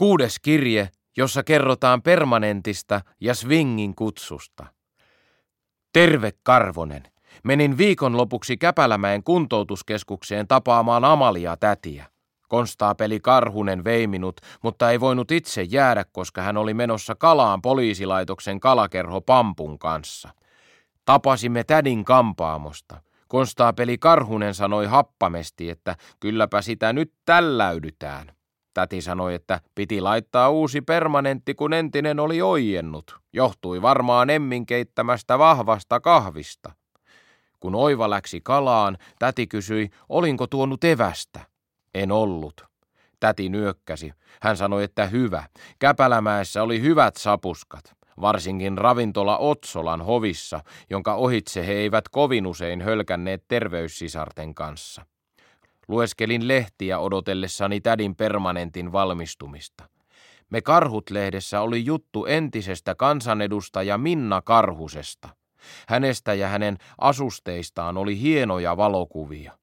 Kuudes kirje, jossa kerrotaan permanentista ja swingin kutsusta. Terve Karvonen. Menin viikonlopuksi Käpälämäen kuntoutuskeskukseen tapaamaan Amalia tätiä. Konstaapeli Karhunen vei minut, mutta ei voinut itse jäädä, koska hän oli menossa kalaan poliisilaitoksen kalakerho Pampun kanssa. Tapasimme tädin kampaamosta. Konstaapeli Karhunen sanoi happamesti, että kylläpä sitä nyt tälläydytään. Täti sanoi, että piti laittaa uusi permanentti, kun entinen oli oijennut. Johtui varmaan emmin keittämästä vahvasta kahvista. Kun Oiva läksi kalaan, täti kysyi, olinko tuonut evästä. En ollut. Täti nyökkäsi. Hän sanoi, että hyvä. Käpälämäessä oli hyvät sapuskat. Varsinkin ravintola Otsolan hovissa, jonka ohitse he eivät kovin usein hölkänneet terveyssisarten kanssa. Lueskelin lehtiä odotellessani tädin permanentin valmistumista. Me Karhut-lehdessä oli juttu entisestä kansanedustaja Minna Karhusesta. Hänestä ja hänen asusteistaan oli hienoja valokuvia.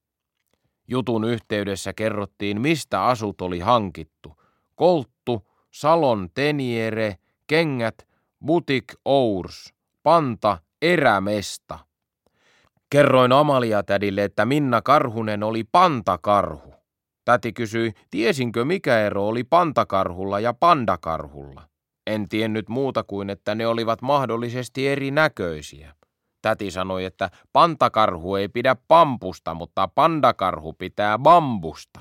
Jutun yhteydessä kerrottiin, mistä asut oli hankittu. Kolttu, Salon Teniere, kengät, Butik Ours, Panta, Erämesta. Kerroin Amalia tädille, että Minna Karhunen oli pantakarhu. Täti kysyi, tiesinkö mikä ero oli pantakarhulla ja pandakarhulla. En tiennyt muuta kuin, että ne olivat mahdollisesti eri näköisiä. Täti sanoi, että pantakarhu ei pidä pampusta, mutta pandakarhu pitää bambusta.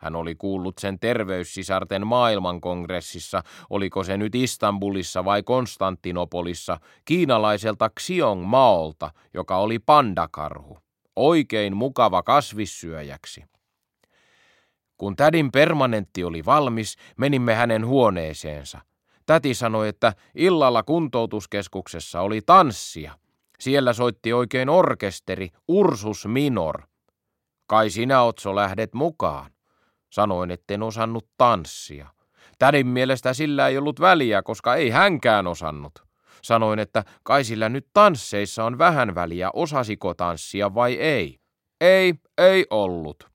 Hän oli kuullut sen terveyssisarten maailmankongressissa, oliko se nyt Istanbulissa vai Konstantinopolissa, kiinalaiselta Xiong Maolta, joka oli pandakarhu. Oikein mukava kasvissyöjäksi. Kun tädin permanentti oli valmis, menimme hänen huoneeseensa. Täti sanoi, että illalla kuntoutuskeskuksessa oli tanssia. Siellä soitti oikein orkesteri, Ursus Minor. Kai sinä, Otso, lähdet mukaan. Sanoin, etten osannut tanssia. Tädin mielestä sillä ei ollut väliä, koska ei hänkään osannut. Sanoin, että kai sillä nyt tansseissa on vähän väliä, osasiko tanssia vai ei. Ei, ei ollut.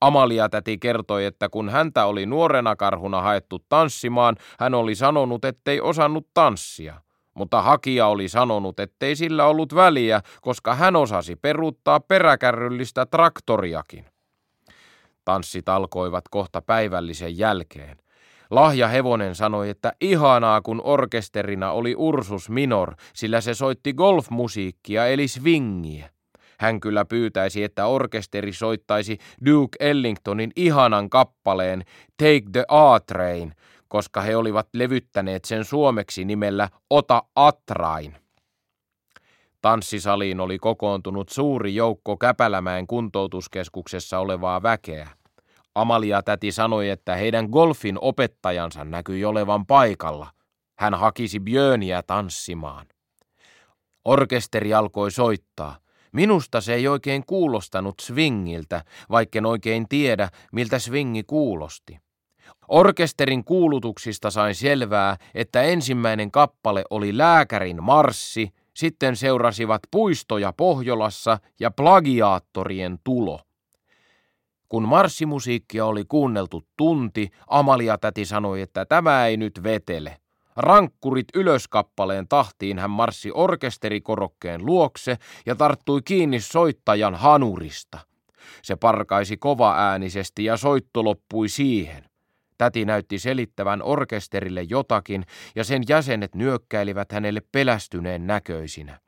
Amalia täti kertoi, että kun häntä oli nuorena karhuna haettu tanssimaan, hän oli sanonut, ettei osannut tanssia. Mutta hakija oli sanonut, ettei sillä ollut väliä, koska hän osasi peruuttaa peräkärryllistä traktoriakin. Tanssit alkoivat kohta päivällisen jälkeen. Lahja Hevonen sanoi, että ihanaa kun orkesterina oli Ursus Minor, sillä se soitti golfmusiikkia eli swingiä. Hän kyllä pyytäisi, että orkesteri soittaisi Duke Ellingtonin ihanan kappaleen Take the A-Train, koska he olivat levyttäneet sen suomeksi nimellä Ota Atrain. Tanssisaliin oli kokoontunut suuri joukko Käpälämäen kuntoutuskeskuksessa olevaa väkeä. Amalia täti sanoi, että heidän golfin opettajansa näkyi olevan paikalla. Hän hakisi Björniä tanssimaan. Orkesteri alkoi soittaa. Minusta se ei oikein kuulostanut swingiltä, vaikken oikein tiedä, miltä swingi kuulosti. Orkesterin kuulutuksista sain selvää, että ensimmäinen kappale oli lääkärin marssi, sitten seurasivat puistoja Pohjolassa ja plagiaattorien tulo. Kun marssimusiikkia oli kuunneltu tunti, Amalia täti sanoi, että tämä ei nyt vetele. Rankkurit ylöskappaleen tahtiin hän marssi orkesterikorokkeen luokse ja tarttui kiinni soittajan hanurista. Se parkaisi kova äänisesti ja soitto loppui siihen. Täti näytti selittävän orkesterille jotakin ja sen jäsenet nyökkäilivät hänelle pelästyneen näköisinä.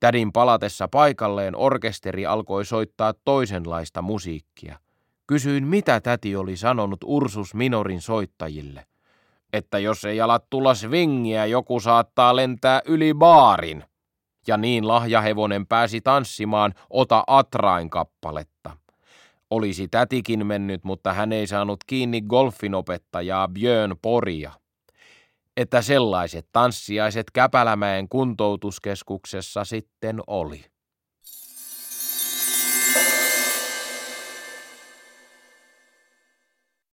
Tädin palatessa paikalleen orkesteri alkoi soittaa toisenlaista musiikkia. Kysyin, mitä täti oli sanonut Ursus Minorin soittajille. Että jos ei ala tulla swingiä, joku saattaa lentää yli baarin. Ja niin lahjahevonen pääsi tanssimaan Ota Atrain kappaletta. Olisi tätikin mennyt, mutta hän ei saanut kiinni golfinopettajaa Björn Poria että sellaiset tanssiaiset Käpälämäen kuntoutuskeskuksessa sitten oli.